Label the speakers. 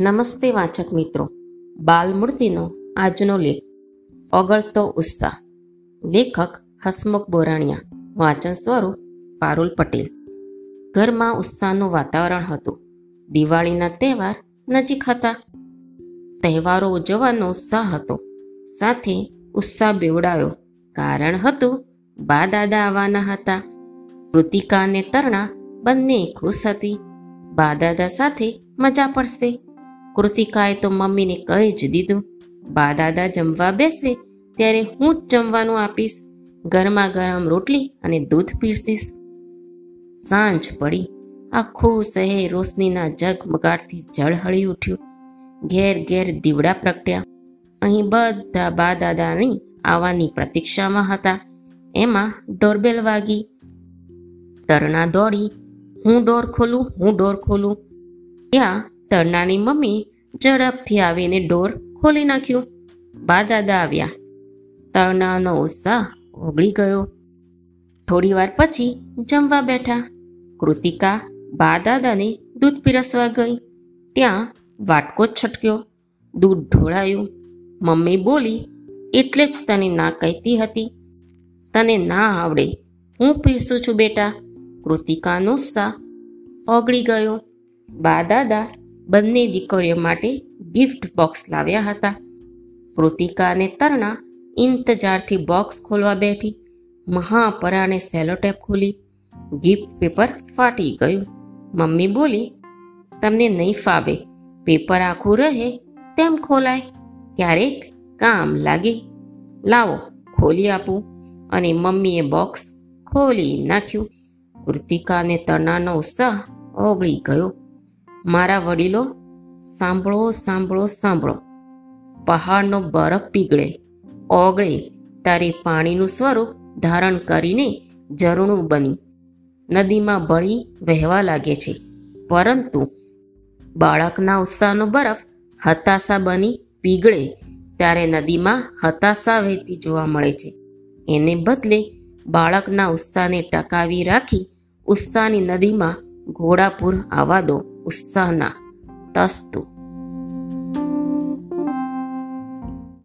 Speaker 1: નમસ્તે વાચક મિત્રો. બાલમૂર્તિનો આજનો લેખ. ઓગળતો ઉત્સાહ. લેખક હસમુખ બોરાણિયા. વાંચન સ્વરૂપ પારુલ પટેલ. ઘરમાં ઉત્સાહનું વાતાવરણ હતું. દિવાળીના તહેવાર નજીક હતા. તહેવારો ઉજવવાનો ઉત્સાહ હતો. સાથે ઉત્સાહ બેવડાયો. કારણ હતું, બા દાદા આવવાના હતા. કૃતિકા અને તરણા બંને ખુશ હતી. બા દાદા સાથે મજા પડશે. કૃતિકાએ તો મમ્મીને કહી જ દીધું, બા દાદા જમવા બેસે, ત્યારે હું જ જમવાનું આપીશ. ગરમા ગરમ રોટલી અને દૂધ પીરસીશ. સાંજ પડી. આખું શહેર રોશનીના જગમગાટથી ઝળહળી ઉઠ્યું. ઘેર ઘેર દીવડા પ્રગટ્યા. અહીં બધા બા દાદાની આવવાની પ્રતીક્ષામાં હતા. એમાં ડોરબેલ વાગી. તરણા દોડી. હું ડોર ખોલું, હું ડોર ખોલું. ત્યાં તરણાની મમ્મી ઝડપથી આવીને ડોર ખોલી નાખ્યું. બા દાદા આવ્યા. તરણાનો ઉત્સાહ ઓગળી ગયો. થોડી વાર પછી જમવા બેઠા. કૃતિકા બા દાદાને દૂધ પીરસવા ગઈ. ત્યાં વાટકો છટક્યો. દૂધ ઢોળાયું. મમ્મી બોલી, એટલે જ તને ના કહેતી હતી. તને ના આવડે. હું પીરસું છું બેટા. કૃતિકાનો ઉત્સાહ ઓગળી ગયો. બા દાદા બંને દીકરીઓ માટે ગિફ્ટ બોક્સ લાવ્યા હતા. કૃતિકા અને તરણા ઇંતજારથી બોક્સ ખોલવા બેઠી. મહાપરાણે સેલોટેપ ખોલી. ગિફ્ટ પેપર ફાટી ગયું. મમ્મી બોલી, તમને નહીં ફાવે. પેપર આખું રહે, તેમ ખોલાય. ક્યારેક કામ લાગે. લાવો, ખોલી આપું. અને મમ્મીએ બોક્સ ખોલી નાખ્યું. કૃતિકા અને તરણાનો ઉત્સાહ ઓગળી ગયો. મારા વડીલો, સાંભળો સાંભળો સાંભળો. પહાડનો બરફ પીગળે, ઓગળે ત્યારે પાણીનું સ્વરૂપ ધારણ કરીને ઝરણું બની. નદીમાં ભળી વહેવા લાગે છે. પરંતુ બાળકના ઉત્સાહનો બરફ હતાશા બની પીગળે, ત્યારે નદીમાં હતાશા વહેતી જોવા મળે છે. એને બદલે બાળકના ઉત્સાહને ટકાવી રાખી ઉત્સાહની નદીમાં ઘોડાપુર આવવા દો. ઉત્સાહના તસ્તુ